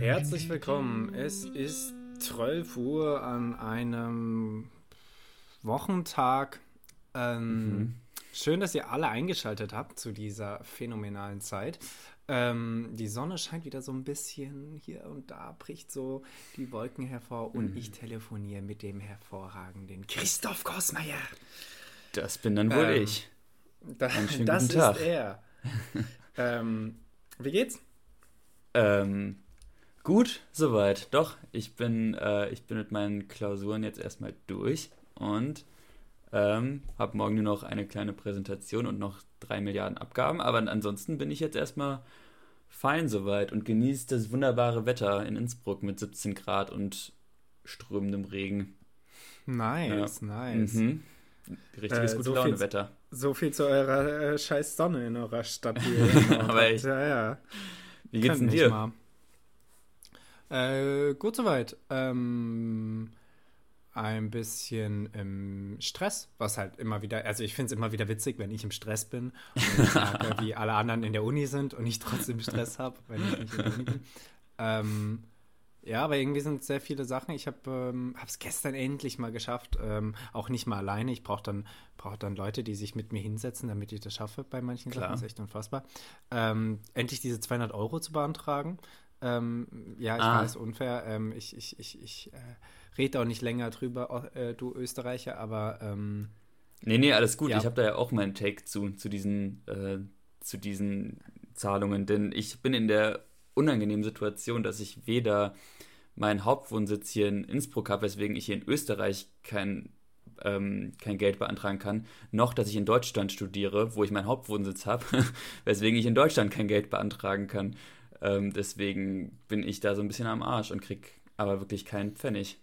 Herzlich willkommen. Es ist 12 Uhr an einem Wochentag. Ähm, mhm. Schön, dass ihr alle eingeschaltet habt zu dieser phänomenalen Zeit. Ähm, die Sonne scheint wieder so ein bisschen hier und da, bricht so die Wolken hervor und mhm. ich telefoniere mit dem hervorragenden Christoph Kosmeier. Das bin dann wohl ähm, ich. Da, das ist Tag. er. ähm, wie geht's? Ähm, gut, soweit. Doch, ich bin, äh, ich bin mit meinen Klausuren jetzt erstmal durch und ähm, habe morgen nur noch eine kleine Präsentation und noch drei Milliarden Abgaben. Aber ansonsten bin ich jetzt erstmal fein soweit und genieße das wunderbare Wetter in Innsbruck mit 17 Grad und strömendem Regen. Nice, ja. nice. Mhm. Richtiges äh, gute so Laune viel, Wetter. So viel zu eurer äh, scheiß Sonne in eurer Stadt hier. Aber ich, ja, ja. Wie geht's denn dir? Äh, gut soweit. Ähm, ein bisschen im Stress, was halt immer wieder, also ich finde es immer wieder witzig, wenn ich im Stress bin und merke, wie alle anderen in der Uni sind und ich trotzdem Stress habe, wenn ich nicht in der Uni bin. Ähm, ja, aber irgendwie sind sehr viele Sachen. Ich habe ähm, es gestern endlich mal geschafft, ähm, auch nicht mal alleine. Ich brauche dann, brauch dann Leute, die sich mit mir hinsetzen, damit ich das schaffe bei manchen Klar. Sachen. Das ist echt unfassbar. Ähm, endlich diese 200 Euro zu beantragen. Ähm, ja, ich ah. weiß, unfair. Ähm, ich ich, ich, ich äh, rede auch nicht länger drüber, äh, du Österreicher, aber. Ähm, nee, nee, alles gut. Ja. Ich habe da ja auch meinen Take zu, zu, diesen, äh, zu diesen Zahlungen, denn ich bin in der unangenehmen Situation, dass ich weder meinen Hauptwohnsitz hier in Innsbruck habe, weswegen ich hier in Österreich kein, ähm, kein Geld beantragen kann, noch dass ich in Deutschland studiere, wo ich meinen Hauptwohnsitz habe, weswegen ich in Deutschland kein Geld beantragen kann. Ähm, deswegen bin ich da so ein bisschen am Arsch und krieg aber wirklich keinen Pfennig.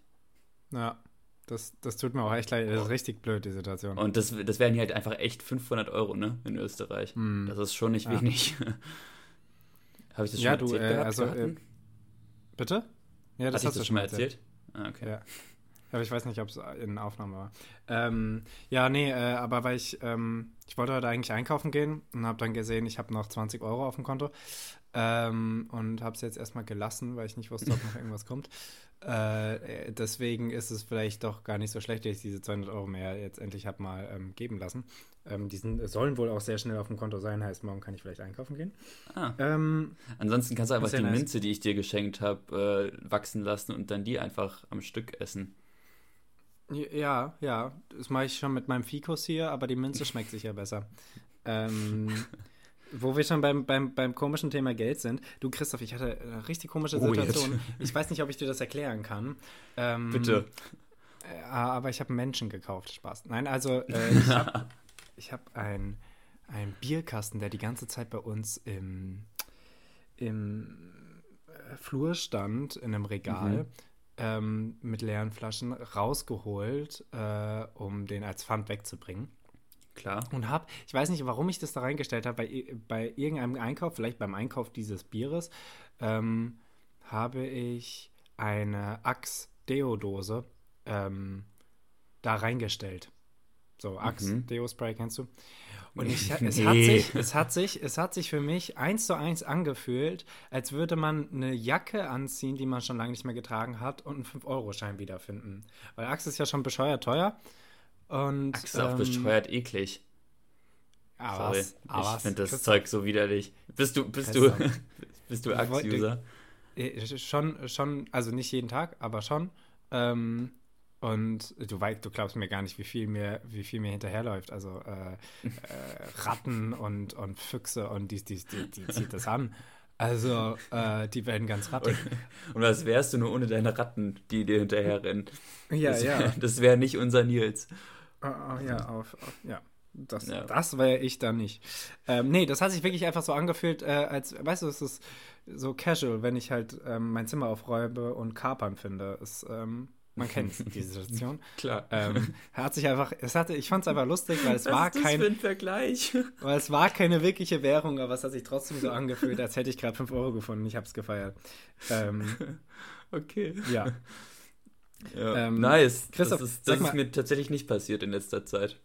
Ja, das, das tut mir auch echt leid. Das ist richtig blöd, die Situation. Und das, das wären hier halt einfach echt 500 Euro, ne, in Österreich. Mm. Das ist schon nicht ja. wenig. Habe ich das schon ja, erzählt du, äh, gehabt? Also, äh, bitte? Ja, das Hat hast du schon mal erzählt. erzählt? Ah, okay. Ja. Aber ich weiß nicht, ob es in Aufnahme war. Ähm, ja, nee, äh, aber weil ich, ähm, ich wollte heute eigentlich einkaufen gehen und habe dann gesehen, ich habe noch 20 Euro auf dem Konto. Ähm, und habe es jetzt erstmal gelassen, weil ich nicht wusste, ob noch irgendwas kommt. Äh, deswegen ist es vielleicht doch gar nicht so schlecht, dass ich diese 200 Euro mehr jetzt endlich habe mal ähm, geben lassen. Ähm, die sind, sollen wohl auch sehr schnell auf dem Konto sein, heißt, morgen kann ich vielleicht einkaufen gehen. Ah. Ähm, Ansonsten kannst du einfach die nice. Minze, die ich dir geschenkt habe, äh, wachsen lassen und dann die einfach am Stück essen. Ja, ja, das mache ich schon mit meinem Fikus hier, aber die Minze schmeckt sicher besser. Ähm, wo wir schon beim, beim, beim komischen Thema Geld sind. Du, Christoph, ich hatte eine richtig komische Situation. Oh, ich weiß nicht, ob ich dir das erklären kann. Ähm, Bitte. Äh, aber ich habe Menschen gekauft. Spaß. Nein, also äh, ich habe hab einen Bierkasten, der die ganze Zeit bei uns im, im äh, Flur stand, in einem Regal. Mhm. Ähm, mit leeren Flaschen rausgeholt, äh, um den als Pfand wegzubringen. Klar. Und habe, ich weiß nicht, warum ich das da reingestellt habe, bei, bei irgendeinem Einkauf, vielleicht beim Einkauf dieses Bieres, ähm, habe ich eine Axe-Deo-Dose ähm, da reingestellt. So, Axe mhm. Kennst du? Und ich, es, hat sich, es, hat sich, es hat sich für mich eins zu eins angefühlt, als würde man eine Jacke anziehen, die man schon lange nicht mehr getragen hat, und einen 5-Euro-Schein wiederfinden. Weil Axe ist ja schon bescheuert teuer. Und, Ach, ist ähm, auch bescheuert eklig. Aber Sorry, was, ich finde das Christoph. Zeug so widerlich. Bist du, bist du, bist du Axe-User? Schon, schon, also nicht jeden Tag, aber schon. Ähm, und du weißt, du glaubst mir gar nicht, wie viel mir, wie viel mir hinterherläuft. Also äh, äh, Ratten und, und Füchse und die, die, die, die zieht das an. Also, äh, die werden ganz rattig. Und, und, was wärst du nur ohne deine Ratten, die dir hinterherrennen? Ja, das, ja. Das wäre nicht unser Nils. Oh, oh, ja, auf, auf, ja. Das, ja. das wäre ich dann nicht. Ähm, nee, das hat sich wirklich einfach so angefühlt, äh, als, weißt du, es ist so casual, wenn ich halt ähm, mein Zimmer aufräume und Kapern finde. Es, ähm, man kennt diese Situation. Klar. Ähm, hat sich einfach, es hatte, ich fand es einfach lustig, weil es Was war ist das kein. Für ein Vergleich. Weil es war keine wirkliche Währung, aber es hat sich trotzdem so angefühlt, als hätte ich gerade 5 Euro gefunden. Ich habe es gefeiert. Ähm, okay. Ja. Ja. Ähm, nice. Christoph, das, ist, das ist mir tatsächlich nicht passiert in letzter Zeit.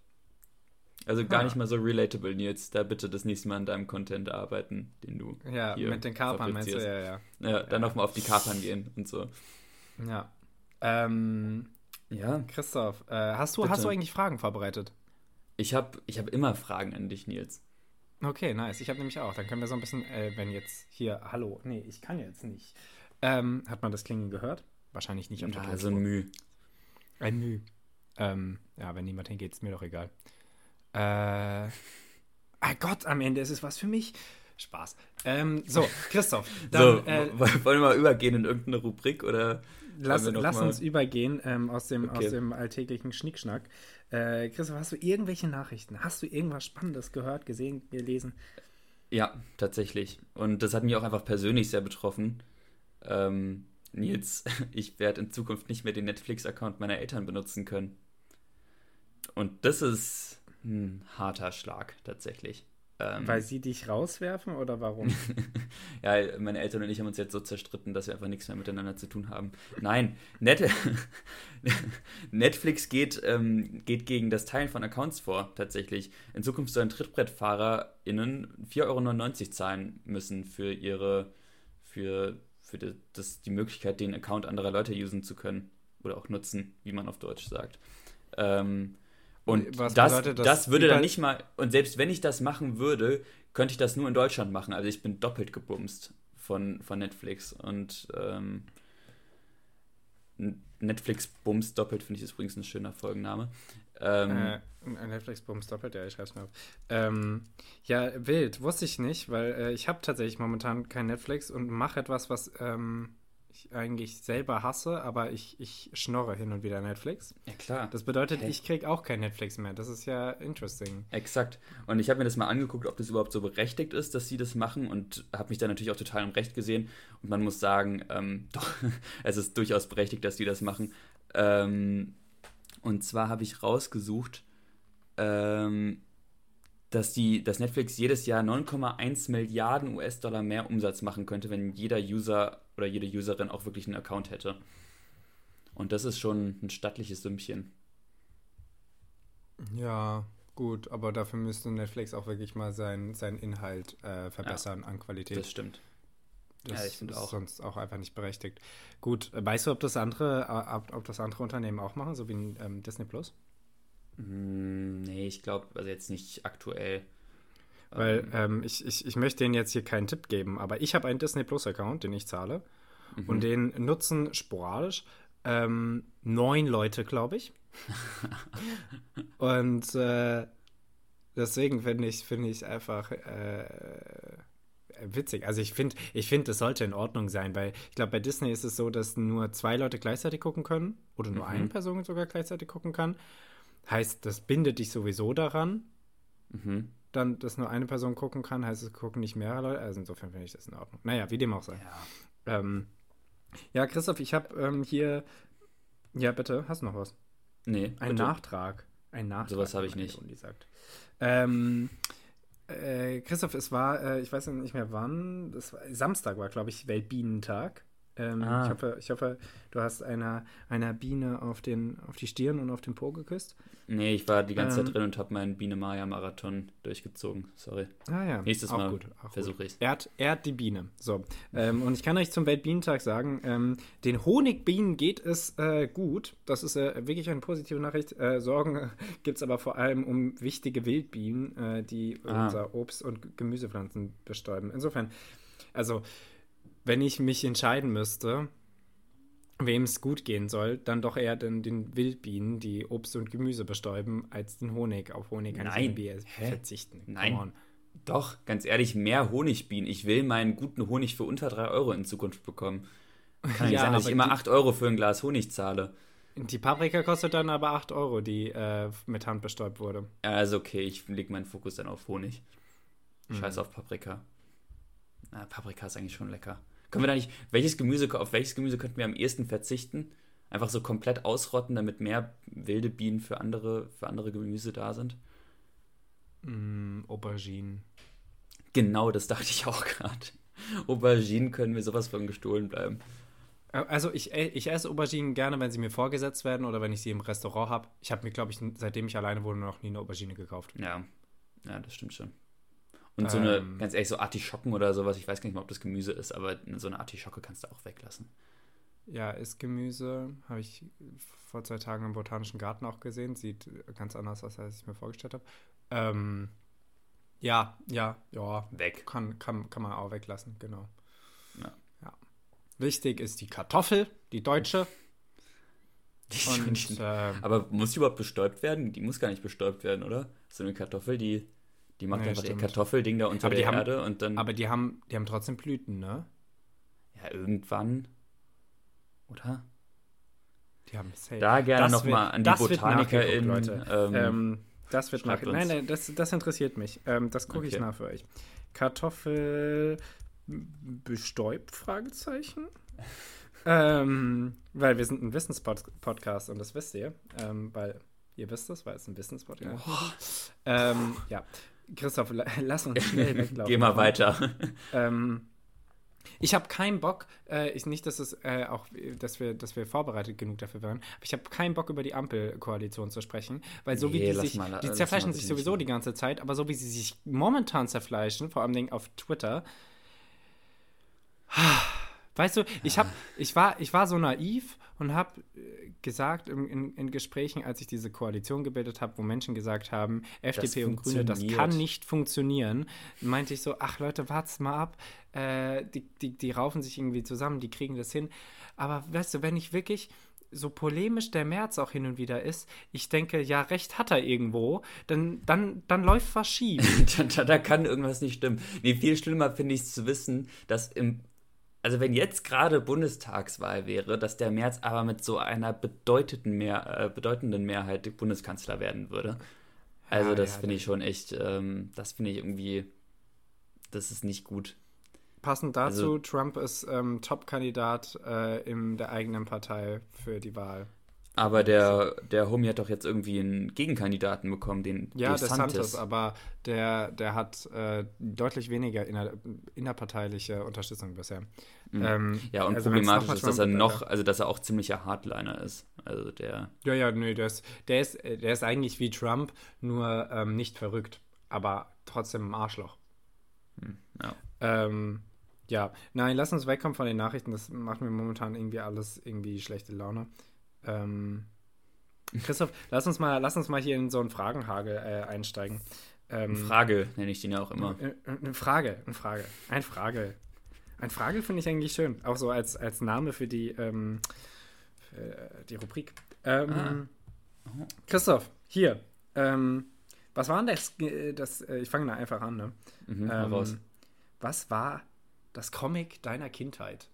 Also gar ah. nicht mal so relatable, Nils. Da bitte das nächste Mal an deinem Content arbeiten, den du. Ja, mit den Kapern meinst du, ja, ja. Ja, dann ja. nochmal auf die Kapern gehen und so. Ja. Ähm, ja. Christoph, äh, hast, du, hast du eigentlich Fragen vorbereitet? Ich habe ich hab immer Fragen an dich, Nils. Okay, nice. Ich habe nämlich auch. Dann können wir so ein bisschen, äh, wenn jetzt hier, hallo, nee, ich kann jetzt nicht. Ähm, hat man das Klingen gehört? Wahrscheinlich nicht der Ja, so ein Müh. Ein Müh. Ähm, ja, wenn niemand hingeht, ist mir doch egal. Äh, ah Gott, am Ende ist es was für mich. Spaß. Ähm, so, Christoph. Dann, so, äh, wollen wir mal übergehen in irgendeine Rubrik oder? Lass, lass uns übergehen ähm, aus, dem, okay. aus dem alltäglichen Schnickschnack. Äh, Christoph, hast du irgendwelche Nachrichten? Hast du irgendwas Spannendes gehört, gesehen, gelesen? Ja, tatsächlich. Und das hat mich auch einfach persönlich sehr betroffen. Ähm, Nils, ich werde in Zukunft nicht mehr den Netflix-Account meiner Eltern benutzen können. Und das ist ein harter Schlag, tatsächlich. Ähm, Weil sie dich rauswerfen oder warum? ja, meine Eltern und ich haben uns jetzt so zerstritten, dass wir einfach nichts mehr miteinander zu tun haben. Nein, Net Netflix geht, ähm, geht gegen das Teilen von Accounts vor, tatsächlich. In Zukunft sollen TrittbrettfahrerInnen 4,99 Euro zahlen müssen für ihre, für, für die, das, die Möglichkeit, den Account anderer Leute usen zu können. Oder auch nutzen, wie man auf Deutsch sagt. Ähm, und das, das, das würde dann nicht mal, und selbst wenn ich das machen würde, könnte ich das nur in Deutschland machen. Also ich bin doppelt gebumst von, von Netflix. Und ähm, Netflix Bums doppelt finde ich ist übrigens ein schöner Folgenname. Ähm, äh, Netflix Bums doppelt, ja, ich schreibe es mir auf. Ähm, ja, wild, wusste ich nicht, weil äh, ich habe tatsächlich momentan kein Netflix und mache etwas, was ähm, ich eigentlich selber hasse, aber ich, ich schnorre hin und wieder Netflix. Ja, klar. Das bedeutet, okay. ich kriege auch kein Netflix mehr. Das ist ja interesting. Exakt. Und ich habe mir das mal angeguckt, ob das überhaupt so berechtigt ist, dass sie das machen und habe mich da natürlich auch total im Recht gesehen. Und man muss sagen, ähm, doch, es ist durchaus berechtigt, dass die das machen. Ähm, und zwar habe ich rausgesucht, ähm, dass, die, dass Netflix jedes Jahr 9,1 Milliarden US-Dollar mehr Umsatz machen könnte, wenn jeder User oder jede Userin auch wirklich einen Account hätte. Und das ist schon ein stattliches Sümmchen. Ja, gut, aber dafür müsste Netflix auch wirklich mal seinen sein Inhalt äh, verbessern ja, an Qualität. Das stimmt. Das ja, ich finde auch. sonst auch einfach nicht berechtigt. Gut, weißt du, ob das andere, ob, ob das andere Unternehmen auch machen, so wie ähm, Disney Plus? Mm, nee, ich glaube, also jetzt nicht aktuell. Weil ähm, ähm, ich, ich, ich möchte denen jetzt hier keinen Tipp geben, aber ich habe einen Disney Plus-Account, den ich zahle. Mhm. Und den nutzen sporadisch ähm, neun Leute, glaube ich. und äh, deswegen finde ich, find ich einfach äh, witzig. Also ich finde, ich finde, das sollte in Ordnung sein, weil ich glaube, bei Disney ist es so, dass nur zwei Leute gleichzeitig gucken können oder nur mhm. eine Person sogar gleichzeitig gucken kann. Heißt, das bindet dich sowieso daran. Mhm dann, dass nur eine Person gucken kann, heißt es gucken nicht mehrere Leute. Also insofern finde ich das in Ordnung. Naja, wie dem auch sei. Ja, ähm, ja Christoph, ich habe ähm, hier. Ja, bitte, hast du noch was? Nee. Ein bitte. Nachtrag. Ein Nachtrag. Sowas habe ich nicht. Uni sagt. Ähm, äh, Christoph, es war, äh, ich weiß nicht mehr wann, das war, Samstag war, glaube ich, Weltbienentag. Ähm, ah. ich, hoffe, ich hoffe, du hast einer, einer Biene auf, den, auf die Stirn und auf den Po geküsst. Nee, ich war die ganze ähm, Zeit drin und habe meinen Biene-Maya-Marathon durchgezogen. Sorry. Ah ja. Nächstes auch Mal versuche ich Ehrt, ehrt die Biene. So. Ähm, und ich kann euch zum Weltbienentag sagen, ähm, den Honigbienen geht es äh, gut. Das ist äh, wirklich eine positive Nachricht. Äh, Sorgen gibt es aber vor allem um wichtige Wildbienen, äh, die ah. unser Obst- und Gemüsepflanzen bestäuben. Insofern, also wenn ich mich entscheiden müsste, wem es gut gehen soll, dann doch eher den, den Wildbienen, die Obst und Gemüse bestäuben, als den Honig. Auf Honig kann Nein. ich verzichten. Nein. Doch, ganz ehrlich, mehr Honigbienen. Ich will meinen guten Honig für unter 3 Euro in Zukunft bekommen. Kann ja, nicht sein, dass ich immer 8 Euro für ein Glas Honig zahle. Die Paprika kostet dann aber 8 Euro, die äh, mit Hand bestäubt wurde. Ja, also okay, ich lege meinen Fokus dann auf Honig. Scheiß mhm. auf Paprika. Na, Paprika ist eigentlich schon lecker. Können wir da nicht, welches Gemüse, auf welches Gemüse könnten wir am ehesten verzichten? Einfach so komplett ausrotten, damit mehr wilde Bienen für andere, für andere Gemüse da sind? Mm, Auberginen. Genau, das dachte ich auch gerade. Auberginen können wir sowas von gestohlen bleiben. Also ich, äh, ich esse Auberginen gerne, wenn sie mir vorgesetzt werden oder wenn ich sie im Restaurant habe. Ich habe mir, glaube ich, seitdem ich alleine wohne, noch nie eine Aubergine gekauft. Ja, ja, das stimmt schon. Und so eine, ähm, ganz ehrlich, so Artischocken oder sowas, ich weiß gar nicht mal, ob das Gemüse ist, aber so eine Artischocke kannst du auch weglassen. Ja, ist Gemüse. Habe ich vor zwei Tagen im Botanischen Garten auch gesehen. Sieht ganz anders aus, als ich mir vorgestellt habe. Ähm, ja, ja, ja. Weg. Kann, kann, kann man auch weglassen, genau. Ja. ja. Wichtig ist die Kartoffel, die deutsche. Die Und, äh, aber muss die überhaupt bestäubt werden? Die muss gar nicht bestäubt werden, oder? So eine Kartoffel, die, die macht nee, einfach stimmt. ihr Kartoffelding da unter aber der Erde haben, und dann. Aber die haben, die haben trotzdem Blüten, ne? Ja, irgendwann. Oder? Die haben safe. Da gerne nochmal an die Botaniker in. Leute. Ähm, ähm, das wird nach. Nein, nein, das, das interessiert mich. Ähm, das gucke okay. ich nach für euch. Kartoffel bestäubt? Fragezeichen. ähm, weil wir sind ein Wissenspodcast und das wisst ihr. Ähm, weil ihr wisst es, weil es ein Wissenspodcast ist. Ähm, ja. Christoph, lass uns schnell weglaufen. Geh mal weiter. Ähm, ich habe keinen Bock, äh, ich, nicht, dass es äh, auch, dass wir, dass wir vorbereitet genug dafür waren, aber ich habe keinen Bock über die Ampelkoalition zu sprechen, weil so nee, wie die sich, mal, die zerfleischen sich sowieso die ganze Zeit, aber so wie sie sich momentan zerfleischen, vor allem auf Twitter, Weißt du, ich, hab, ich, war, ich war so naiv und habe äh, gesagt in, in, in, Gesprächen, als ich diese Koalition gebildet habe, wo Menschen gesagt haben, FDP und Grüne, das kann nicht funktionieren, meinte ich so, ach Leute, wart's mal ab, äh, die, die, die raufen sich irgendwie zusammen, die kriegen das hin. Aber weißt du, wenn ich wirklich so polemisch der März auch hin und wieder ist, ich denke, ja, recht hat er irgendwo, dann, dann, dann läuft was schief. da, da, da, kann irgendwas nicht stimmen. Nee, viel schlimmer finde ich es zu wissen, dass im also wenn jetzt gerade Bundestagswahl wäre, dass der März aber mit so einer bedeutenden, Mehr, äh, bedeutenden Mehrheit Bundeskanzler werden würde. Also ja, das ja, finde ich schon echt, ähm, das finde ich irgendwie, das ist nicht gut. Passend dazu, also, Trump ist ähm, Top-Kandidat äh, in der eigenen Partei für die Wahl. Aber der, der Homie hat doch jetzt irgendwie einen Gegenkandidaten bekommen, den Ja, der Santos, aber der, der hat äh, deutlich weniger inner, innerparteiliche Unterstützung bisher. Mhm. Ähm, ja, und also problematisch ist, dass er noch, also dass er auch ziemlicher Hardliner ist. Also der. Ja, ja, nö, der ist, der ist, der ist eigentlich wie Trump, nur ähm, nicht verrückt, aber trotzdem ein Arschloch. Mhm, ja. Ähm, ja, nein, lass uns wegkommen von den Nachrichten. Das macht mir momentan irgendwie alles irgendwie schlechte Laune. Ähm, Christoph, lass uns mal, lass uns mal hier in so einen Fragenhagel äh, einsteigen. Ähm, Frage nenne ich den ja auch immer. Eine Frage, eine Frage, ein Frage. Ein Frage finde ich eigentlich schön, auch so als, als Name für die, ähm, für die Rubrik. Ähm, ah. Christoph, hier. Ähm, was war denn das? das äh, ich fange da einfach an, ne? Mhm, ähm, was war das Comic deiner Kindheit?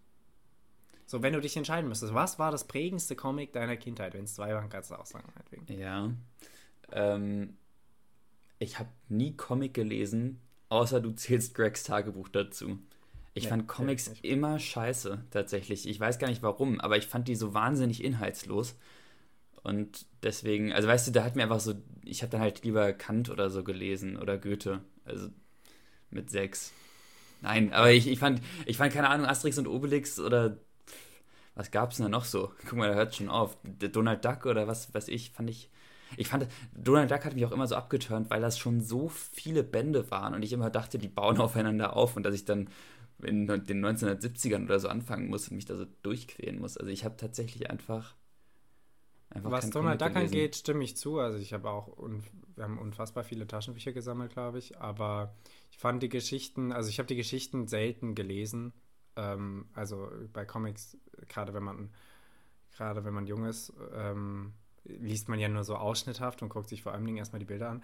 So, wenn du dich entscheiden müsstest, was war das prägendste Comic deiner Kindheit? Wenn es zwei waren, kannst du auch sagen. Meinetwegen. Ja. Ähm, ich habe nie Comic gelesen, außer du zählst Gregs Tagebuch dazu. Ich nee, fand Comics immer scheiße, tatsächlich. Ich weiß gar nicht warum, aber ich fand die so wahnsinnig inhaltslos. Und deswegen, also weißt du, da hat mir einfach so, ich habe dann halt lieber Kant oder so gelesen oder Goethe. Also mit sechs. Nein, aber ich, ich fand, ich fand, keine Ahnung, Asterix und Obelix oder was gab es denn da noch so? Guck mal, da hört schon auf. Der Donald Duck oder was weiß ich, fand ich. Ich fand, Donald Duck hat mich auch immer so abgeturnt, weil das schon so viele Bände waren und ich immer dachte, die bauen aufeinander auf und dass ich dann in den 1970ern oder so anfangen muss und mich da so durchquälen muss. Also ich habe tatsächlich einfach. einfach Was Donald Duck angeht, stimme ich zu. Also ich habe auch, wir haben unfassbar viele Taschenbücher gesammelt, glaube ich. Aber ich fand die Geschichten, also ich habe die Geschichten selten gelesen. Ähm, also bei Comics, gerade wenn man gerade wenn man jung ist, ähm, liest man ja nur so ausschnitthaft und guckt sich vor allem erstmal die Bilder an.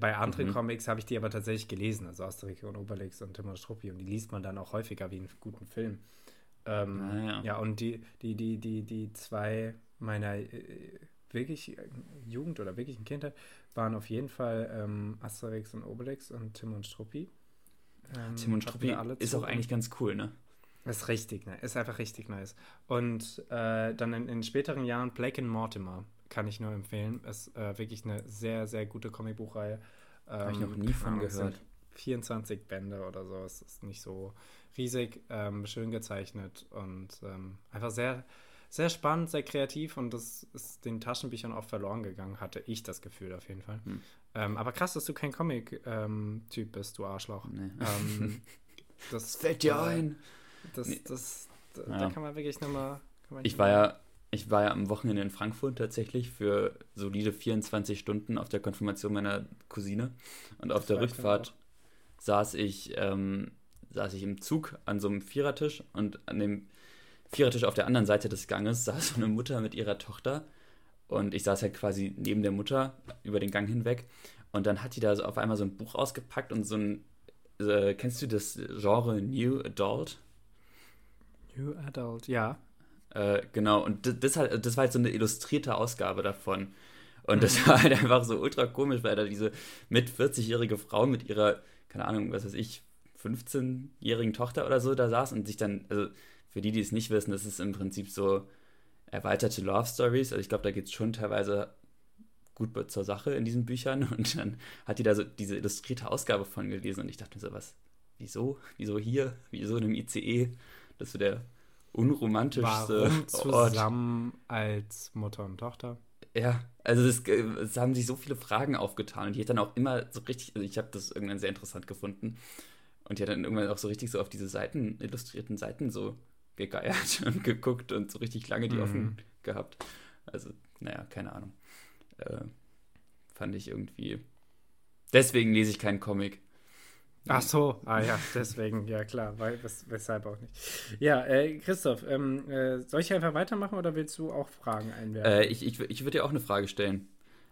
Bei anderen mhm. Comics habe ich die aber tatsächlich gelesen, also Asterix und Obelix und Tim und Struppi, und die liest man dann auch häufiger wie einen guten Film. Ähm, ah, ja. ja. und die, die, die, die, die zwei meiner äh, wirklich Jugend oder wirklichen Kindheit waren auf jeden Fall ähm, Asterix und Obelix und Tim und Struppi. Ähm, Tim und Struppi ist auch eigentlich ganz cool, ne? Ist richtig nice. Ist einfach richtig nice. Und äh, dann in, in, späteren Jahren Blake and Mortimer kann ich nur empfehlen. Ist äh, wirklich eine sehr, sehr gute Comicbuchreihe. Ähm, Habe ich noch nie von gehört. 24 Bände oder so. Es ist nicht so riesig, ähm, schön gezeichnet und ähm, einfach sehr, sehr spannend, sehr kreativ und das ist den Taschenbüchern auch verloren gegangen, hatte ich das Gefühl auf jeden Fall. Hm. Ähm, aber krass, dass du kein Comic-Typ ähm, bist, du Arschloch. Nee. Ähm, das, das, fällt dir äh, ein. Das, nee. das, da, ja. da kann man wirklich nochmal. Ich war ja ich war ja am Wochenende in Frankfurt tatsächlich für solide 24 Stunden auf der Konfirmation meiner Cousine. Und auf der Rückfahrt saß ich, ähm, saß ich im Zug an so einem Vierertisch und an dem Vierertisch auf der anderen Seite des Ganges saß so eine Mutter mit ihrer Tochter. Und ich saß halt quasi neben der Mutter über den Gang hinweg. Und dann hat die da so auf einmal so ein Buch ausgepackt und so ein. Äh, kennst du das Genre New Adult? New Adult, ja. Äh, genau, und das, das, halt, das war halt so eine illustrierte Ausgabe davon. Und das war halt einfach so ultra komisch, weil da diese mit 40-jährige Frau mit ihrer, keine Ahnung, was weiß ich, 15-jährigen Tochter oder so da saß und sich dann, also für die, die es nicht wissen, das ist im Prinzip so erweiterte Love Stories. Also ich glaube, da geht es schon teilweise gut zur Sache in diesen Büchern. Und dann hat die da so diese illustrierte Ausgabe von gelesen und ich dachte mir so, was, wieso? Wieso hier? Wieso in einem ICE? Das ist so der unromantischste Warum zusammen Ort. als Mutter und Tochter? Ja, also es, es, haben sich so viele Fragen aufgetan und die hat dann auch immer so richtig, also ich habe das irgendwann sehr interessant gefunden und die hat dann irgendwann auch so richtig so auf diese Seiten, illustrierten Seiten so gegeiert und geguckt und so richtig lange die mhm. offen gehabt. Also, naja, keine Ahnung. Äh, fand ich irgendwie. Deswegen lese ich keinen Comic. Ach so, ah ja, deswegen, ja klar, weil, wes weshalb auch nicht. Ja, äh, Christoph, ähm, äh, soll ich einfach weitermachen oder willst du auch Fragen einwerfen? Äh, ich ich, ich würde dir auch eine Frage stellen.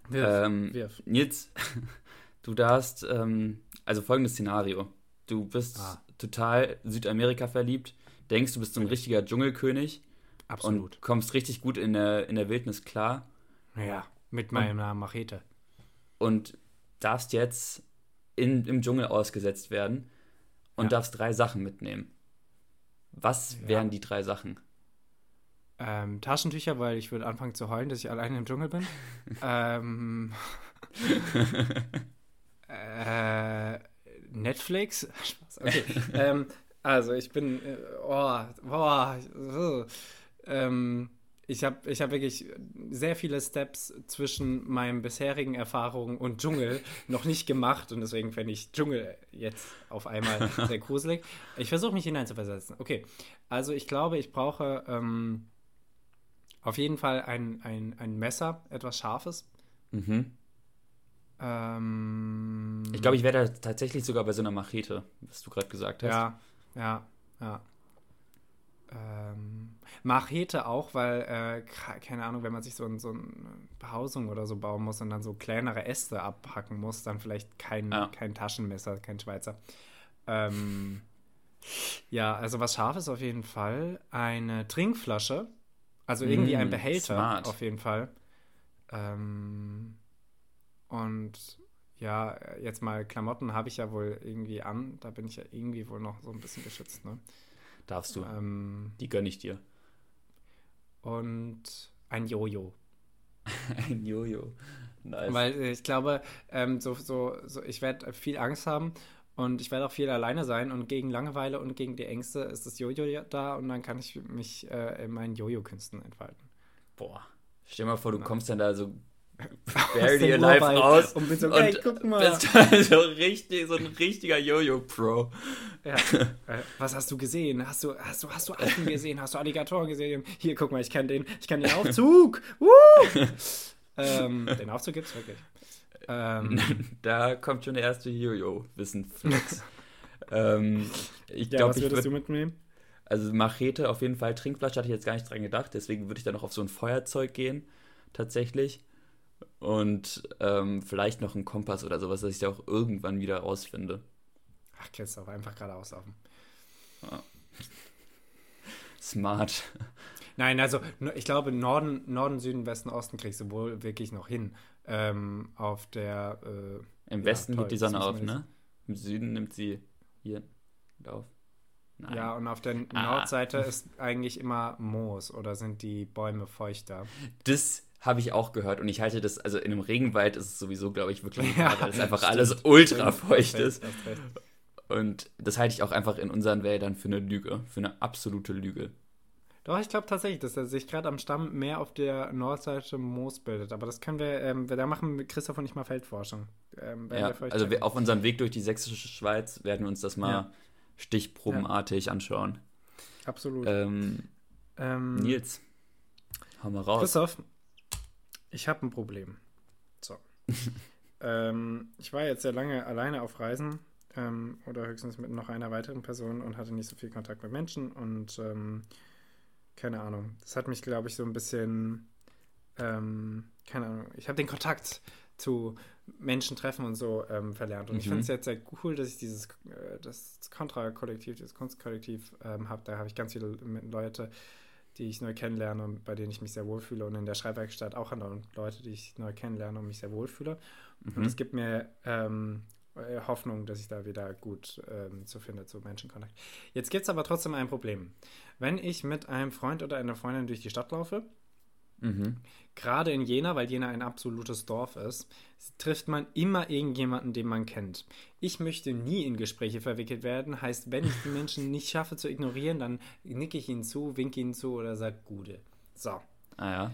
Wirf, ähm, wirf. Nils, du darfst, ähm, also folgendes Szenario. Du bist ah. total Südamerika verliebt, denkst, du bist so ein richtiger Dschungelkönig. Absolut. Und kommst richtig gut in der, in der Wildnis klar. Ja, mit meiner Machete. Und darfst jetzt in, im Dschungel ausgesetzt werden und ja. darfst drei Sachen mitnehmen. Was ja. wären die drei Sachen? Ähm, Taschentücher, weil ich würde anfangen zu heulen, dass ich alleine im Dschungel bin. ähm, äh, Netflix? Spaß. Okay. ähm, also ich bin, äh, oh, boah, oh, ähm, ich habe ich hab wirklich sehr viele Steps zwischen meinen bisherigen Erfahrungen und Dschungel noch nicht gemacht und deswegen fände ich Dschungel jetzt auf einmal sehr gruselig. Ich versuche mich hineinzuversetzen. Okay, also ich glaube, ich brauche ähm, auf jeden Fall ein, ein, ein Messer, etwas Scharfes. Mhm. Ähm, ich glaube, ich wäre da tatsächlich sogar bei so einer Machete, was du gerade gesagt hast. Ja, ja, ja. Ähm, Machete auch, weil, äh, keine Ahnung, wenn man sich so, ein, so eine Behausung oder so bauen muss und dann so kleinere Äste abhacken muss, dann vielleicht kein, ja. kein Taschenmesser, kein Schweizer. Ähm, ja, also was Scharfes auf jeden Fall. Eine Trinkflasche, also irgendwie mm, ein Behälter smart. auf jeden Fall. Ähm, und ja, jetzt mal Klamotten habe ich ja wohl irgendwie an. Da bin ich ja irgendwie wohl noch so ein bisschen geschützt, ne? Darfst du. Ähm, Die gönne ich dir. Und ein Jojo. ein Jojo. Nice. Weil ich glaube, ähm, so, so, so, ich werde viel Angst haben und ich werde auch viel alleine sein und gegen Langeweile und gegen die Ängste ist das Jojo da und dann kann ich mich äh, in meinen Jojo-Künsten entfalten. Boah. Stell dir mal vor, du genau. kommst dann da so barely alive raus und bist so, hey, und guck mal. Bist so, richtig, so ein richtiger Jojo-Pro. Ja. Äh, was hast du gesehen? Hast du, hast du, hast du Affen gesehen? Hast du Alligatoren gesehen? Hier, guck mal, ich kann den, ich kann den Aufzug. ähm, den Aufzug gibt's wirklich. Ähm, da kommt schon der erste Jojo-Wissen-Flex. ähm, ich ja, glaub, was würdest würd, du mitnehmen? Also Machete auf jeden Fall, Trinkflasche hatte ich jetzt gar nicht dran gedacht, deswegen würde ich dann noch auf so ein Feuerzeug gehen, tatsächlich. Und ähm, vielleicht noch ein Kompass oder sowas, dass ich da auch irgendwann wieder rausfinde. Ach, Christoph, einfach geradeaus laufen. Ja. Smart. Nein, also ich glaube, Norden, Norden, Süden, Westen, Osten kriegst du wohl wirklich noch hin. Ähm, auf der. Äh, Im Westen ja, geht die Sonne auf, ne? Im Süden nimmt sie hier auf. Nein. Ja, und auf der ah. Nordseite ist eigentlich immer Moos oder sind die Bäume feuchter? Das, habe ich auch gehört und ich halte das, also in einem Regenwald ist es sowieso, glaube ich, wirklich, ja, weil es einfach stimmt. alles ultra feucht ist. Und das halte ich auch einfach in unseren Wäldern für eine Lüge, für eine absolute Lüge. Doch, ich glaube tatsächlich, dass er sich gerade am Stamm mehr auf der Nordseite Moos bildet. Aber das können wir, ähm, da machen Christoph und ich mal Feldforschung. Ähm, ja, also wir, auf unserem Weg durch die sächsische Schweiz werden wir uns das mal ja. stichprobenartig ja. anschauen. Absolut. Ähm, ähm, Nils, hau mal raus. Christoph, ich habe ein Problem. So. ähm, ich war jetzt sehr lange alleine auf Reisen ähm, oder höchstens mit noch einer weiteren Person und hatte nicht so viel Kontakt mit Menschen und ähm, keine Ahnung. Das hat mich, glaube ich, so ein bisschen, ähm, keine Ahnung, ich habe den Kontakt zu Menschen treffen und so ähm, verlernt. Und mhm. ich fand es jetzt sehr cool, dass ich dieses äh, das Kontra-Kollektiv, das Kunstkollektiv ähm, habe. Da habe ich ganz viele Leute, die ich neu kennenlerne und bei denen ich mich sehr wohlfühle. Und in der Schreibwerkstatt auch andere Leute, die ich neu kennenlerne und mich sehr wohlfühle. Mhm. Und es gibt mir ähm, äh, Hoffnung, dass ich da wieder gut ähm, zu finde zu Menschenkontakt. Jetzt gibt es aber trotzdem ein Problem. Wenn ich mit einem Freund oder einer Freundin durch die Stadt laufe, mhm. gerade in Jena, weil Jena ein absolutes Dorf ist, trifft man immer irgendjemanden, den man kennt. Ich möchte nie in Gespräche verwickelt werden, heißt, wenn ich die Menschen nicht schaffe zu ignorieren, dann nicke ich ihnen zu, winke ihnen zu oder sage Gute. So. Ah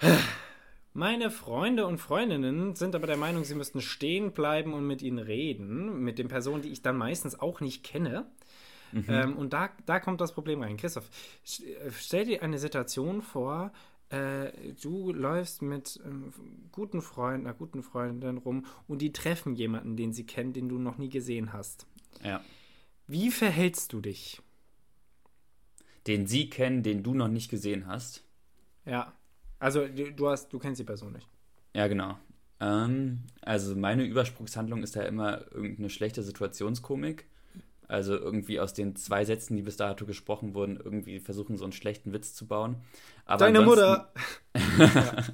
ja. Meine Freunde und Freundinnen sind aber der Meinung, sie müssten stehen bleiben und mit ihnen reden, mit den Personen, die ich dann meistens auch nicht kenne. Mhm. Ähm, und da, da kommt das Problem rein. Christoph, äh, stell dir eine Situation vor, äh, du läufst mit einem guten Freund, einer guten Freundin rum und die treffen jemanden, den sie kennen, den du noch nie gesehen hast. Ja. Wie verhältst du dich? Den sie kennen, den du noch nicht gesehen hast. Ja. Also du hast, du kennst die Person nicht. Ja, genau. Ähm, also meine Übersprungshandlung ist ja immer irgendeine schlechte Situationskomik. Also irgendwie aus den zwei Sätzen, die bis dato gesprochen wurden, irgendwie versuchen, so einen schlechten Witz zu bauen. Aber Deine Mutter!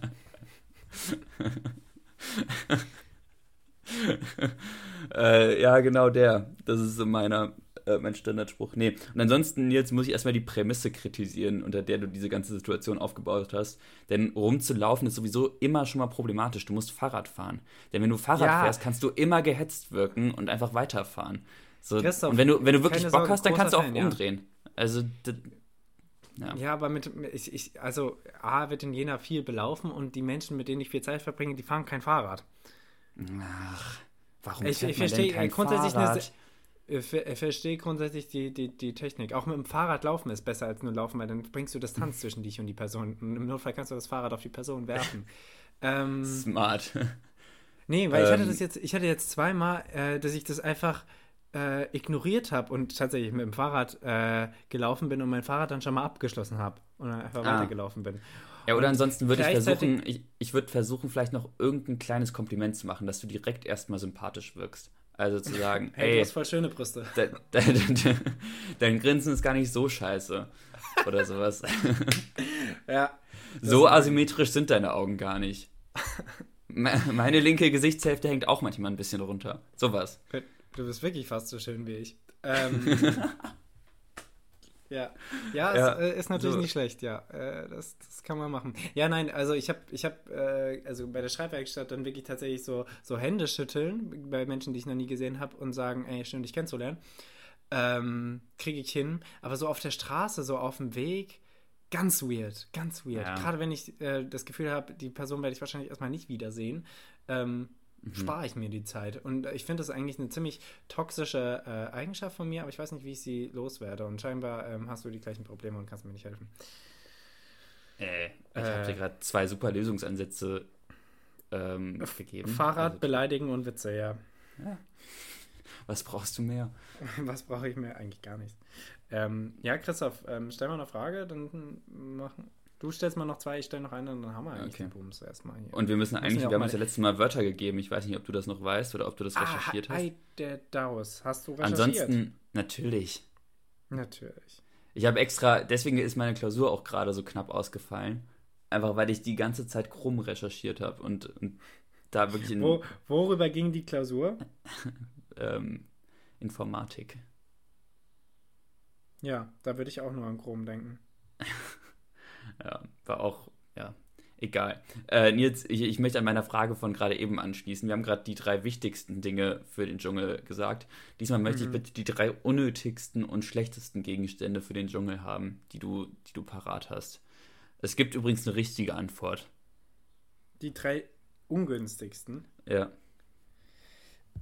äh, ja, genau der. Das ist so meiner äh, mein Standardspruch. Nee. Und ansonsten, jetzt muss ich erstmal die Prämisse kritisieren, unter der du diese ganze Situation aufgebaut hast. Denn rumzulaufen ist sowieso immer schon mal problematisch. Du musst Fahrrad fahren. Denn wenn du Fahrrad ja. fährst, kannst du immer gehetzt wirken und einfach weiterfahren. So, und wenn du, wenn du wirklich Bock Sorge, hast, dann kannst du auch Fan, umdrehen. Ja. Also, ja. ja. aber mit, ich, ich, also A wird in Jena viel belaufen und die Menschen, mit denen ich viel Zeit verbringe, die fahren kein Fahrrad. Ach, warum ich, ich verstehe grundsätzlich Fahrrad? eine, ich verstehe grundsätzlich die, die, die Technik. Auch mit dem Fahrrad laufen ist besser als nur laufen, weil dann bringst du Distanz zwischen dich und die Person. Und im Notfall kannst du das Fahrrad auf die Person werfen. ähm, Smart. Nee, weil ähm, ich hatte ähm. das jetzt, ich hatte jetzt zweimal, äh, dass ich das einfach äh, ignoriert habe und tatsächlich mit dem Fahrrad äh, gelaufen bin und mein Fahrrad dann schon mal abgeschlossen habe und dann einfach ah. weitergelaufen bin. Ja, oder und ansonsten würde ich versuchen, ich, ich würde versuchen, vielleicht noch irgendein kleines Kompliment zu machen, dass du direkt erstmal sympathisch wirkst. Also zu sagen, hey, ey, du hast voll schöne Brüste. De, de, de, dein Grinsen ist gar nicht so scheiße. Oder sowas. ja. So asymmetrisch sind deine Augen gar nicht. Meine linke Gesichtshälfte hängt auch manchmal ein bisschen runter. Sowas. Du bist wirklich fast so schön wie ich. Ähm, Ja, ja, ja ist, äh, ist natürlich so. nicht schlecht, ja. Äh, das, das kann man machen. Ja, nein, also ich habe, ich habe, äh, also bei der Schreibwerkstatt dann wirklich tatsächlich so, so Hände schütteln bei Menschen, die ich noch nie gesehen habe und sagen, ey, schön, dich kennenzulernen. Ähm, Kriege ich hin. Aber so auf der Straße, so auf dem Weg, ganz weird, ganz weird. Ja. Gerade wenn ich äh, das Gefühl habe, die Person werde ich wahrscheinlich erstmal nicht wiedersehen. Ähm, mhm. spare ich mir die Zeit. Und ich finde das eigentlich eine ziemlich toxische äh, Eigenschaft von mir, aber ich weiß nicht, wie ich sie loswerde. Und scheinbar ähm, hast du die gleichen Probleme und kannst mir nicht helfen. Äh, ich äh, habe dir gerade zwei super Lösungsansätze ähm, gegeben. Fahrrad, also, beleidigen und Witze, ja. ja. Was brauchst du mehr? Was brauche ich mehr? Eigentlich gar nichts. Ähm, ja, Christoph, ähm, stell mal eine Frage, dann machen, Du stellst mal noch zwei, ich stelle noch eine und dann haben wir eigentlich okay. den Bums erstmal hier. Und wir müssen eigentlich, wir haben uns ja letztes Mal Wörter gegeben. Ich weiß nicht, ob du das noch weißt oder ob du das ah, recherchiert hast. der Daus. Hast du recherchiert? Ansonsten, natürlich. Natürlich. Ich habe extra, deswegen ist meine Klausur auch gerade so knapp ausgefallen. Einfach weil ich die ganze Zeit krumm recherchiert habe und, und, da wirklich in. Wo, worüber ging die Klausur? ähm, Informatik. Ja, da würde ich auch nur an Chrom denken. ja, war auch, ja, Egal. Äh, Nils, ich, ich, möchte an meiner Frage von gerade eben anschließen. Wir haben gerade die drei wichtigsten Dinge für den Dschungel gesagt. Diesmal möchte mhm. ich bitte die drei unnötigsten und schlechtesten Gegenstände für den Dschungel haben, die du, die du parat hast. Es gibt übrigens eine richtige Antwort. Die drei ungünstigsten? Ja.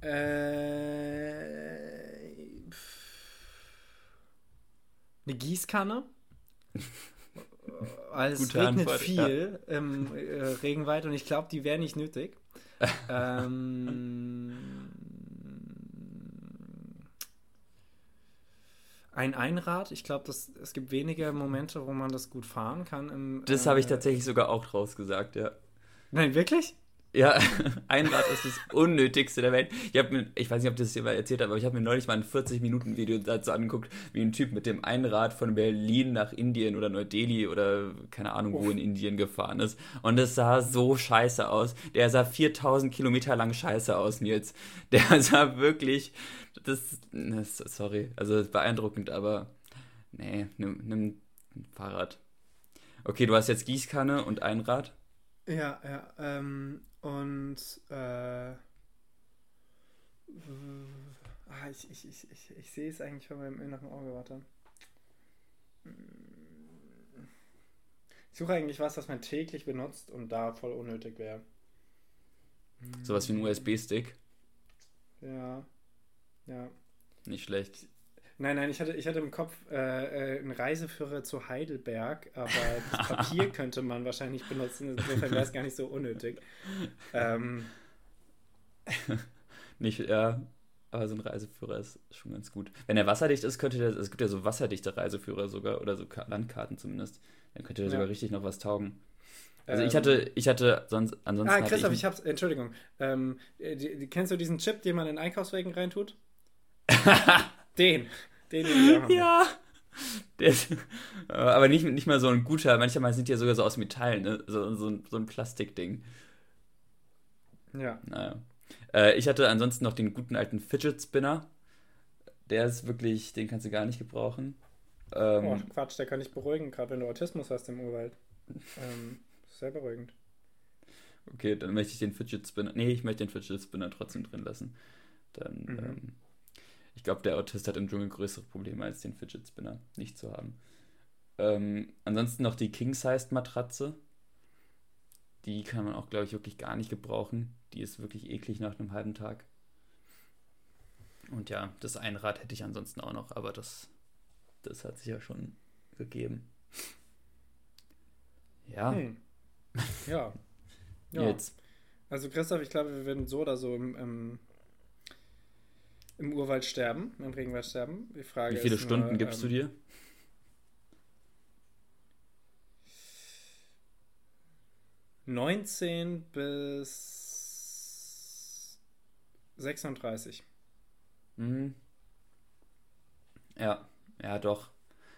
Äh, eine Gießkanne? es Gute regnet Antwort, viel ja. im äh, Regenwald und ich glaube, die wäre nicht nötig. ähm, ein Einrad, ich glaube, es gibt wenige Momente, wo man das gut fahren kann. Im, das äh, habe ich tatsächlich sogar auch draus gesagt, ja. Nein, wirklich? Ja, Einrad ist das Unnötigste der Welt. Ich, mir, ich weiß nicht, ob das hier mal erzählt habe, aber ich habe mir neulich mal ein 40-Minuten-Video dazu angeguckt, wie ein Typ mit dem Einrad von Berlin nach Indien oder Neu-Delhi oder keine Ahnung wo in Indien gefahren ist. Und es sah so scheiße aus. Der sah 4000 Kilometer lang scheiße aus, Nils. Der sah wirklich, das, sorry, also beeindruckend, aber nee, nimm, nimm ein Fahrrad. Okay, du hast jetzt Gießkanne und Einrad. Ja, ja. Ähm, und äh, ah, ich, ich, ich, ich, ich sehe es eigentlich von meinem inneren Auge, warte. Ich suche eigentlich was, das man täglich benutzt und da voll unnötig wäre. Sowas wie ein USB-Stick? Ja. Ja. Nicht schlecht. Nein, nein, ich hatte, ich hatte im Kopf äh, äh einen Reiseführer zu Heidelberg, aber das Papier könnte man wahrscheinlich benutzen. Insofern wäre es gar nicht so unnötig. Ähm. nicht, ja, aber so ein Reiseführer ist schon ganz gut. Wenn er wasserdicht ist, könnte der, es gibt ja so wasserdichte Reiseführer sogar, oder so Landkarten zumindest, dann könnte der ja. sogar richtig noch was taugen. Also ich ähm. hatte, ich hatte sonst, ansonsten. Ah, Christoph, ich, ich hab's, Entschuldigung. Ähm, die, die, kennst du diesen Chip, den man in Einkaufswagen reintut? Den. Den den Ja. Das, aber nicht, nicht mal so ein guter, manchmal sind die ja sogar so aus Metall, ne? so, so, so ein Plastikding. Ja. Naja. Äh, ich hatte ansonsten noch den guten alten Fidget Spinner. Der ist wirklich, den kannst du gar nicht gebrauchen. Ähm, oh, Quatsch, der kann dich beruhigen, gerade wenn du Autismus hast im Urwald. Ähm, sehr beruhigend. Okay, dann möchte ich den Fidget Spinner. Nee, ich möchte den Fidget Spinner trotzdem drin lassen. Dann mhm. ähm, ich glaube, der Autist hat im Dschungel größere Probleme als den Fidget Spinner nicht zu haben. Ähm, ansonsten noch die King-Sized-Matratze. Die kann man auch, glaube ich, wirklich gar nicht gebrauchen. Die ist wirklich eklig nach einem halben Tag. Und ja, das Einrad hätte ich ansonsten auch noch, aber das, das hat sich ja schon gegeben. Ja. Hm. Ja. ja. Jetzt. Also Christoph, ich glaube, wir werden so oder so im, im im Urwald sterben, im Regenwald sterben. Die Frage Wie viele Stunden nur, gibst ähm, du dir? Neunzehn bis 36. Mhm. Ja, ja, doch.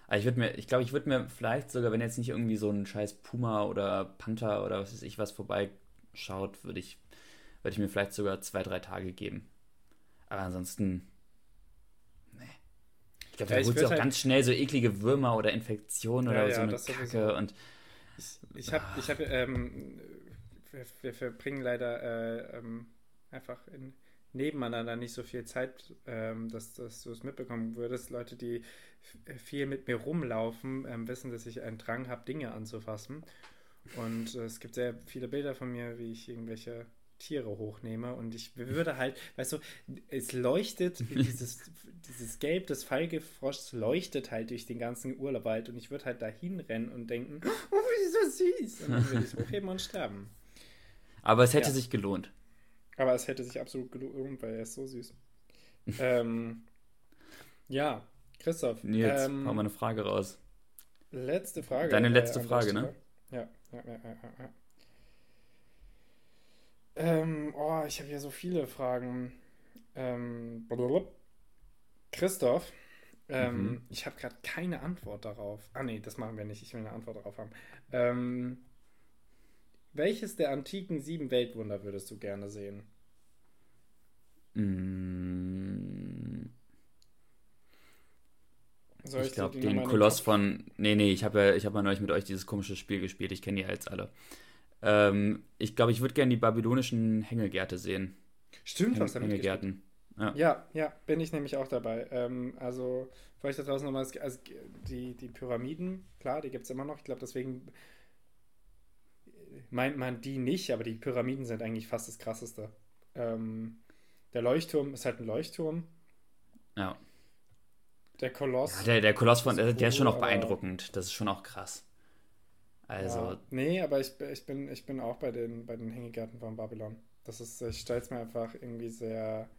Also ich würde mir, ich glaube, ich würde mir vielleicht sogar, wenn jetzt nicht irgendwie so ein scheiß Puma oder Panther oder was weiß ich was vorbeischaut, würde ich, würde ich mir vielleicht sogar zwei, drei Tage geben. Aber ansonsten. Nee. Ich glaube, da ja, holst du auch halt ganz schnell so eklige Würmer oder Infektionen ja, oder so eine Kacke sowieso. und. Ich, ich habe, ich habe, ähm, wir, wir, verbringen leider äh, ähm, einfach in, nebeneinander nicht so viel Zeit, ähm, dass, dass du es mitbekommen würdest. Leute, die viel mit mir rumlaufen, ähm, wissen, dass ich einen Drang habe, Dinge anzufassen. Und äh, es gibt sehr viele Bilder von mir, wie ich irgendwelche Tiere hochnehme und ich würde halt, weißt du, es leuchtet, dieses, dieses Gelb des Fallgefroschs leuchtet halt durch den ganzen Urwald und ich würde halt dahin rennen und denken, oh, wie so süß. Und dann würde ich hochheben und sterben. Aber es hätte ja. sich gelohnt. Aber es hätte sich absolut gelohnt, weil er ist so süß. ähm, ja, Christoph. Jetzt ähm, hau mal eine Frage raus. Letzte Frage. Deine letzte Frage, ne? Ja, ja, ja, ja, ja. Ähm, oh, ich habe hier so viele Fragen. Ähm, Christoph, ähm, mhm. ich habe gerade keine Antwort darauf. Ah, nee, das machen wir nicht. Ich will eine Antwort darauf haben. Ähm, welches der antiken sieben Weltwunder würdest du gerne sehen? Mm. Soll ich, ich glaube, den Koloss von. Nee, nee, ich habe ja, hab ja neulich mit euch dieses komische Spiel gespielt. Ich kenne die jetzt alle. Ähm, ich glaube, ich würde gerne die babylonischen Hängelgärte sehen. Stimmt, was damit Hängelgärten. Ja. ja, ja, bin ich nämlich auch dabei. Ähm, also, vielleicht da draußen nochmal, also die, die Pyramiden, klar, die gibt es immer noch. Ich glaube, deswegen meint man die nicht, aber die Pyramiden sind eigentlich fast das Krasseste. Ähm, der Leuchtturm ist halt ein Leuchtturm. Ja. Der Koloss. Ja, der, der Koloss von, der, der ist schon auch beeindruckend. Das ist schon auch krass. Also. Ja, nee, aber ich, ich, bin, ich bin auch bei den, bei den Hängegärten von Babylon. Das ist, ich stelle es mir einfach irgendwie sehr,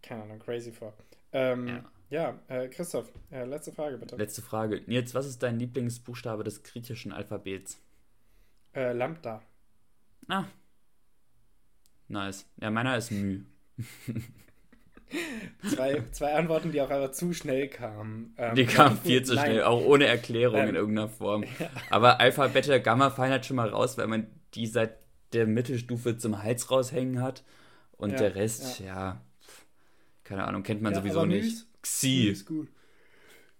keine Ahnung, crazy vor. Ähm, ja, ja äh, Christoph, äh, letzte Frage bitte. Letzte Frage. Nils, was ist dein Lieblingsbuchstabe des griechischen Alphabets? Äh, Lambda. Ah. Nice. Ja, meiner ist Mü. zwei, zwei Antworten, die auch aber zu schnell kamen. Ähm, die kamen viel zu schnell, auch ohne Erklärung ähm, in irgendeiner Form. Ja. Aber Alpha, Beta, Gamma fallen halt schon mal raus, weil man die seit der Mittelstufe zum Hals raushängen hat. Und ja, der Rest, ja. ja. keine Ahnung, kennt man sowieso nicht. Xi. Ist gut.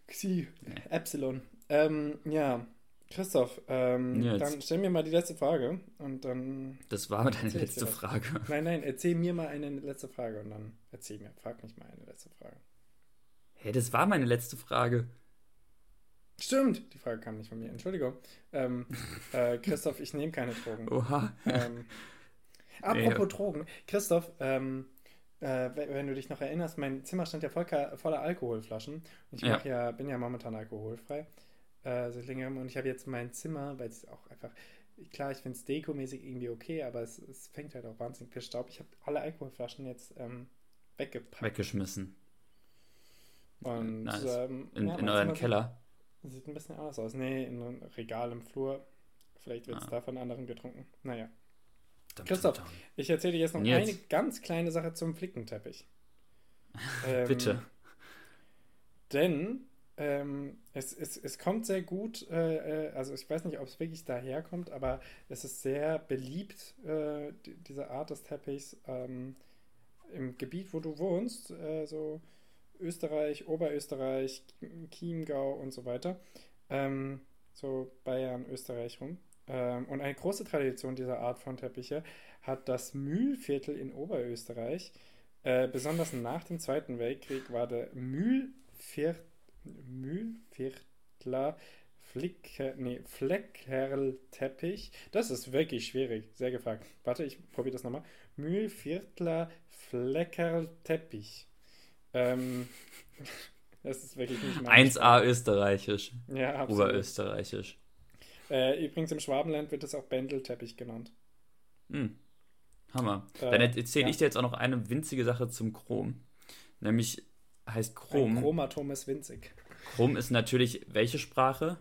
Xi. Epsilon. Ähm, ja, Christoph, ähm, dann stell mir mal die letzte Frage und dann. Das war deine letzte Frage. Nein, nein, erzähl mir mal eine letzte Frage und dann erzähl mir. Frag mich mal eine letzte Frage. Hä, hey, das war meine letzte Frage. Stimmt, die Frage kam nicht von mir. Entschuldigung. Ähm, äh, Christoph, ich nehme keine Drogen. Oha. Ähm, apropos nee. Drogen. Christoph, ähm, äh, wenn du dich noch erinnerst, mein Zimmer stand ja voll, voller Alkoholflaschen. Ich ja. ja. bin ja momentan alkoholfrei äh, seit längerem. Und ich habe jetzt mein Zimmer, weil es auch einfach, klar, ich finde es dekomäßig irgendwie okay, aber es, es fängt halt auch wahnsinnig viel Staub. Ich habe alle Alkoholflaschen jetzt ähm, weggepackt. Weggeschmissen. Und nice. ähm, in, ja, in euren Keller? Sieht ein bisschen anders aus. Nee, in einem Regal im Flur. Vielleicht wird es ah. da von anderen getrunken. Naja. Dum, Christoph, dum, ich erzähle dir jetzt noch jetzt. eine ganz kleine Sache zum Flickenteppich. ähm, Bitte. Denn ähm, es, es, es kommt sehr gut, äh, äh also ich weiß nicht, ob es wirklich daherkommt, aber es ist sehr beliebt, äh, die, diese Art des Teppichs ähm, im Gebiet, wo du wohnst, äh, so Österreich, Oberösterreich, Chiemgau und so weiter, ähm, so Bayern, Österreich rum. Ähm, und eine große Tradition dieser Art von Teppiche hat das Mühlviertel in Oberösterreich. Äh, besonders nach dem Zweiten Weltkrieg war der Mühlviertel Mühlviertler Flicker, nee, Fleckerlteppich. Das ist wirklich schwierig. Sehr gefragt. Warte, ich probiere das nochmal. Mühlviertler Fleckerlteppich. Ähm, das ist wirklich nicht mein 1A österreichisch. Ja, absolut. Oberösterreichisch. Äh, übrigens im Schwabenland wird es auch Bändelteppich genannt. Hm. Hammer. Äh, Dann erzähle ja. ich dir jetzt auch noch eine winzige Sache zum Chrom. Nämlich heißt Chrom. Ein Chromatom ist winzig. Chrom ist natürlich welche Sprache?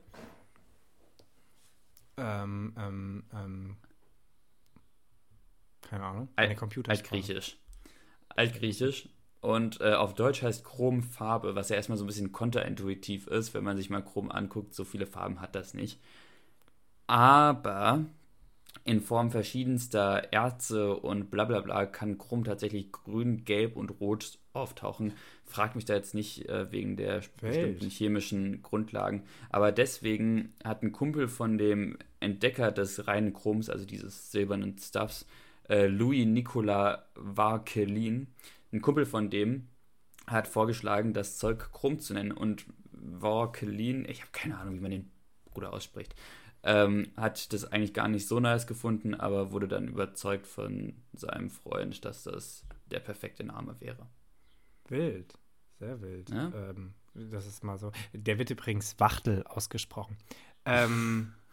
Ähm, ähm, ähm, keine Ahnung. Eine Computersprache. Altgriechisch. Altgriechisch. Und äh, auf Deutsch heißt Chrom Farbe, was ja erstmal so ein bisschen konterintuitiv ist, wenn man sich mal Chrom anguckt. So viele Farben hat das nicht. Aber in Form verschiedenster Erze und bla bla bla kann Chrom tatsächlich grün, gelb und rot auftauchen. Frag mich da jetzt nicht äh, wegen der Welt. bestimmten chemischen Grundlagen. Aber deswegen hat ein Kumpel von dem Entdecker des reinen Chroms, also dieses silbernen Stuffs, äh, Louis Nicolas Varkelin, ein Kumpel von dem, hat vorgeschlagen, das Zeug Chrom zu nennen. Und Varkelin, ich habe keine Ahnung, wie man den Bruder ausspricht, ähm, hat das eigentlich gar nicht so nice gefunden, aber wurde dann überzeugt von seinem Freund, dass das der perfekte Name wäre. Wild, sehr wild. Ja? Ähm, das ist mal so. Der wird übrigens Wachtel ausgesprochen. Ähm,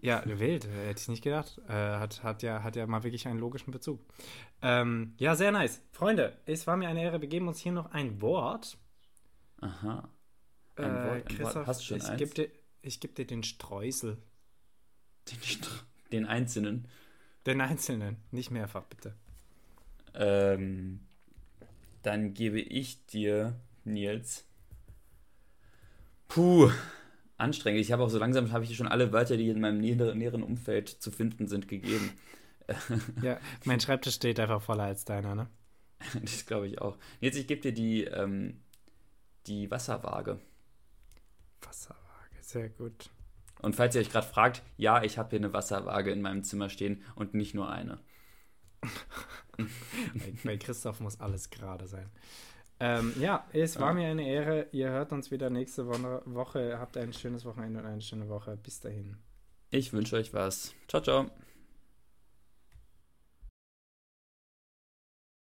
ja, wild, äh, hätte ich nicht gedacht. Äh, hat, hat, ja, hat ja mal wirklich einen logischen Bezug. Ähm, ja, sehr nice. Freunde, es war mir eine Ehre. Wir geben uns hier noch ein Wort. Aha. Ein äh, Wort, ein Christoph, Wort. Hast du schon ich gebe dir, geb dir den Streusel. Den, den einzelnen. Den einzelnen, nicht mehrfach, bitte. Ähm, dann gebe ich dir, Nils. Puh, anstrengend. Ich habe auch so langsam, habe ich schon alle Wörter, die in meinem näheren, Umfeld zu finden sind, gegeben. ja, mein Schreibtisch steht einfach voller als deiner, ne? das glaube ich auch. Jetzt, ich gebe dir die, ähm, die Wasserwaage. Wasserwaage, sehr gut. Und falls ihr euch gerade fragt, ja, ich habe hier eine Wasserwaage in meinem Zimmer stehen und nicht nur eine. bei Christoph muss alles gerade sein. Ähm, ja, es war mir eine Ehre. Ihr hört uns wieder nächste Woche. Habt ein schönes Wochenende und eine schöne Woche. Bis dahin. Ich wünsche euch was. Ciao, ciao.